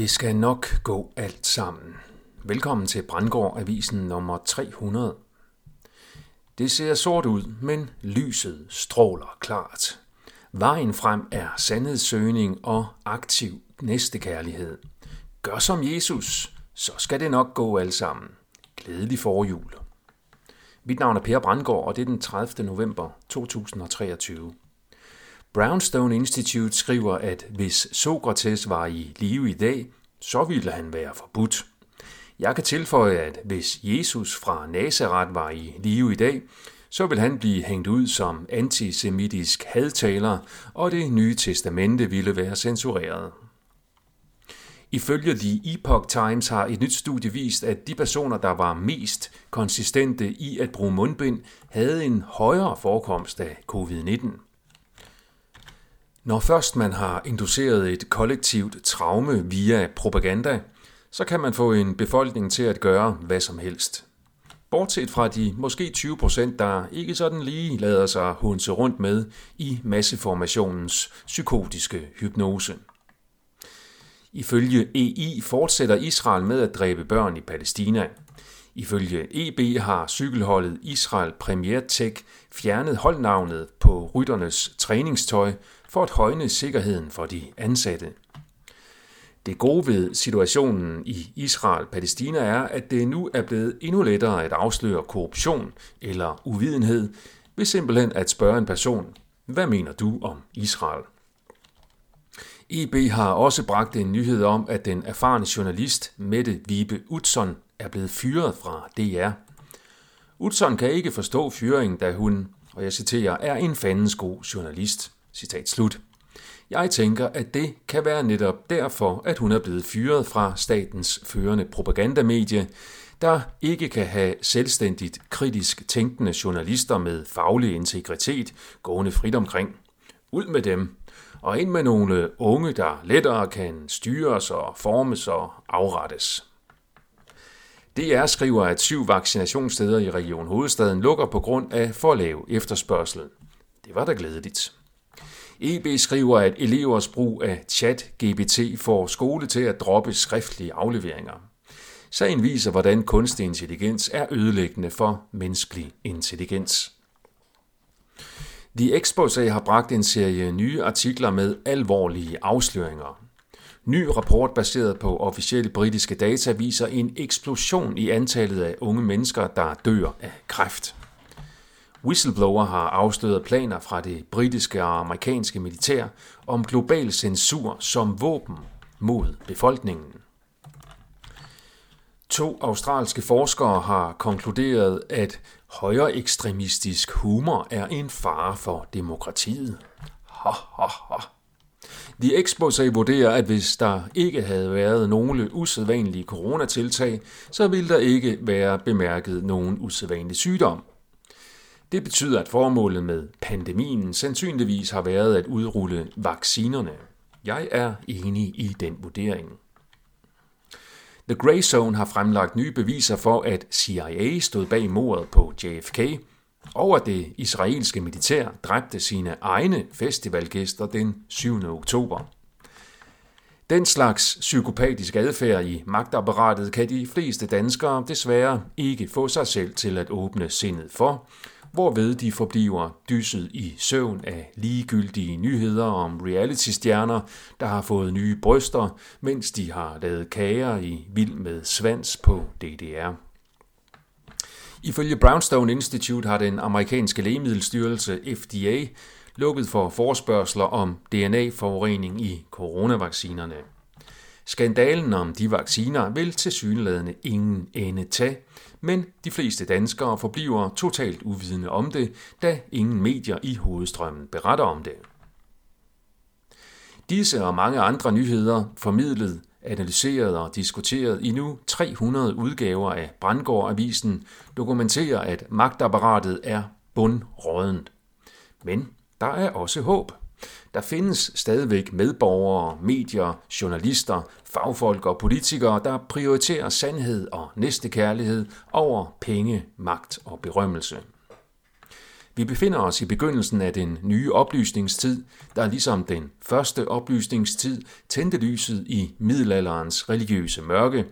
Det skal nok gå alt sammen. Velkommen til Brandgård Avisen nummer 300. Det ser sort ud, men lyset stråler klart. Vejen frem er sandhedssøgning og aktiv næstekærlighed. Gør som Jesus, så skal det nok gå alt sammen. Glædelig forjul. Mit navn er Per Brandgård, og det er den 30. november 2023. Brownstone Institute skriver, at hvis Sokrates var i live i dag, så ville han være forbudt. Jeg kan tilføje, at hvis Jesus fra Nazareth var i live i dag, så vil han blive hængt ud som antisemitisk hadtaler, og det nye testamente ville være censureret. Ifølge The Epoch Times har et nyt studie vist, at de personer, der var mest konsistente i at bruge mundbind, havde en højere forekomst af covid-19. Når først man har induceret et kollektivt traume via propaganda, så kan man få en befolkning til at gøre hvad som helst. Bortset fra de måske 20 procent, der ikke sådan lige lader sig hunse rundt med i masseformationens psykotiske hypnose. Ifølge EI fortsætter Israel med at dræbe børn i Palæstina. Ifølge EB har cykelholdet Israel Premier Tech fjernet holdnavnet på rytternes træningstøj for at højne sikkerheden for de ansatte. Det gode ved situationen i Israel-Palæstina er, at det nu er blevet endnu lettere at afsløre korruption eller uvidenhed ved simpelthen at spørge en person, hvad mener du om Israel? EB har også bragt en nyhed om, at den erfarne journalist Mette Vibe Utzon er blevet fyret fra DR. Utzon kan ikke forstå fyringen, da hun, og jeg citerer, er en fandens god journalist. Citat slut. Jeg tænker, at det kan være netop derfor, at hun er blevet fyret fra statens førende propagandamedie, der ikke kan have selvstændigt kritisk tænkende journalister med faglig integritet gående frit omkring. Ud med dem, og ind med nogle unge, der lettere kan styres og formes og afrettes. DR skriver, at syv vaccinationssteder i Region Hovedstaden lukker på grund af for lav efterspørgsel. Det var da glædeligt. EB skriver, at elevers brug af chat-GBT får skole til at droppe skriftlige afleveringer. Sagen viser, hvordan kunstig intelligens er ødelæggende for menneskelig intelligens. The Exposé har bragt en serie nye artikler med alvorlige afsløringer. Ny rapport baseret på officielle britiske data viser en eksplosion i antallet af unge mennesker, der dør af kræft. Whistleblower har afsløret planer fra det britiske og amerikanske militær om global censur som våben mod befolkningen. To australske forskere har konkluderet, at højere ekstremistisk humor er en fare for demokratiet. Ha, ha, ha. The Exposé vurderer, at hvis der ikke havde været nogle usædvanlige coronatiltag, så ville der ikke være bemærket nogen usædvanlig sygdom. Det betyder, at formålet med pandemien sandsynligvis har været at udrulle vaccinerne. Jeg er enig i den vurdering. The Grey Zone har fremlagt nye beviser for, at CIA stod bag mordet på JFK, og at det israelske militær dræbte sine egne festivalgæster den 7. oktober. Den slags psykopatisk adfærd i magtapparatet kan de fleste danskere desværre ikke få sig selv til at åbne sindet for, hvorved de forbliver dysset i søvn af ligegyldige nyheder om reality-stjerner, der har fået nye bryster, mens de har lavet kager i vild med svans på DDR. Ifølge Brownstone Institute har den amerikanske lægemiddelstyrelse FDA lukket for forspørgseler om DNA-forurening i coronavaccinerne. Skandalen om de vacciner vil til synlædende ingen ende tage, men de fleste danskere forbliver totalt uvidende om det, da ingen medier i hovedstrømmen beretter om det. Disse og mange andre nyheder formidlet, analyseret og diskuteret i nu 300 udgaver af Brandgård Avisen dokumenterer, at magtapparatet er bundrådent. Men der er også håb. Der findes stadigvæk medborgere, medier, journalister, fagfolk og politikere, der prioriterer sandhed og næstekærlighed over penge, magt og berømmelse. Vi befinder os i begyndelsen af den nye oplysningstid, der ligesom den første oplysningstid tændte lyset i middelalderens religiøse mørke.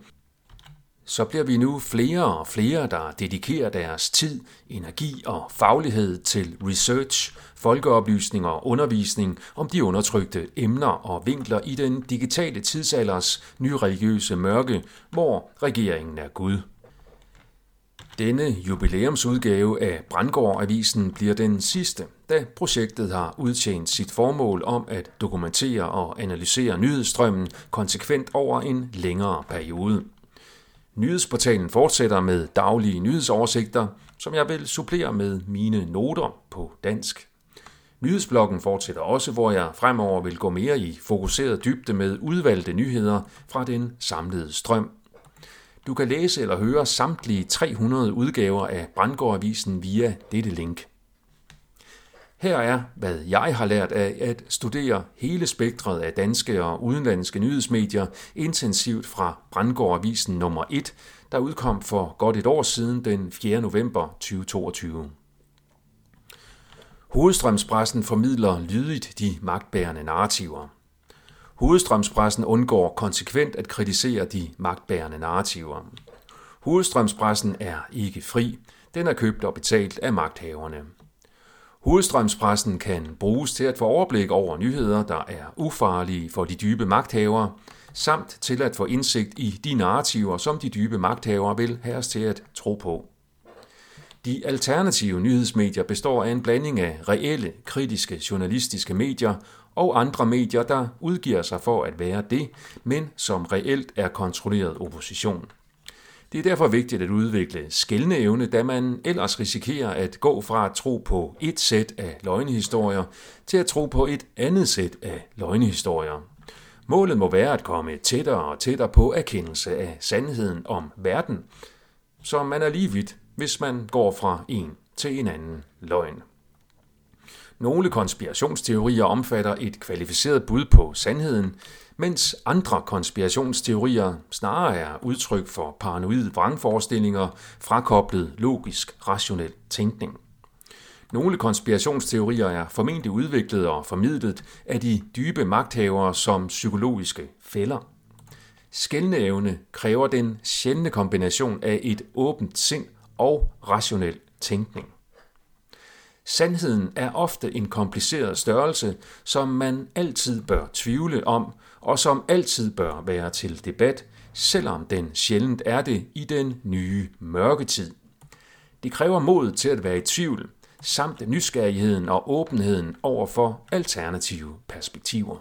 Så bliver vi nu flere og flere, der dedikerer deres tid, energi og faglighed til research, folkeoplysning og undervisning om de undertrykte emner og vinkler i den digitale tidsalders nye religiøse mørke, hvor regeringen er Gud. Denne jubilæumsudgave af Brandgård-avisen bliver den sidste, da projektet har udtjent sit formål om at dokumentere og analysere nyhedsstrømmen konsekvent over en længere periode. Nyhedsportalen fortsætter med daglige nyhedsoversigter, som jeg vil supplere med mine noter på dansk. Nyhedsbloggen fortsætter også, hvor jeg fremover vil gå mere i fokuseret dybde med udvalgte nyheder fra den samlede strøm du kan læse eller høre samtlige 300 udgaver af Brandgårdavisen via dette link. Her er, hvad jeg har lært af at studere hele spektret af danske og udenlandske nyhedsmedier intensivt fra Brandgårdavisen nummer 1, der udkom for godt et år siden den 4. november 2022. Hovedstrømspressen formidler lydigt de magtbærende narrativer – Hovedstrømspressen undgår konsekvent at kritisere de magtbærende narrativer. Hovedstrømspressen er ikke fri. Den er købt og betalt af magthaverne. Hovedstrømspressen kan bruges til at få overblik over nyheder, der er ufarlige for de dybe magthavere, samt til at få indsigt i de narrativer, som de dybe magthavere vil have os til at tro på. De alternative nyhedsmedier består af en blanding af reelle, kritiske journalistiske medier og andre medier, der udgiver sig for at være det, men som reelt er kontrolleret opposition. Det er derfor vigtigt at udvikle skældende evne, da man ellers risikerer at gå fra at tro på et sæt af løgnehistorier til at tro på et andet sæt af løgnehistorier. Målet må være at komme tættere og tættere på erkendelse af sandheden om verden, så man er lige vidt, hvis man går fra en til en anden løgn. Nogle konspirationsteorier omfatter et kvalificeret bud på sandheden, mens andre konspirationsteorier snarere er udtryk for paranoid vrangforestillinger frakoblet logisk, rationel tænkning. Nogle konspirationsteorier er formentlig udviklet og formidlet af de dybe magthavere som psykologiske fælder. Skældneevne kræver den sjældne kombination af et åbent sind og rationel tænkning. Sandheden er ofte en kompliceret størrelse, som man altid bør tvivle om, og som altid bør være til debat, selvom den sjældent er det i den nye mørketid. Det kræver mod til at være i tvivl, samt nysgerrigheden og åbenheden over for alternative perspektiver.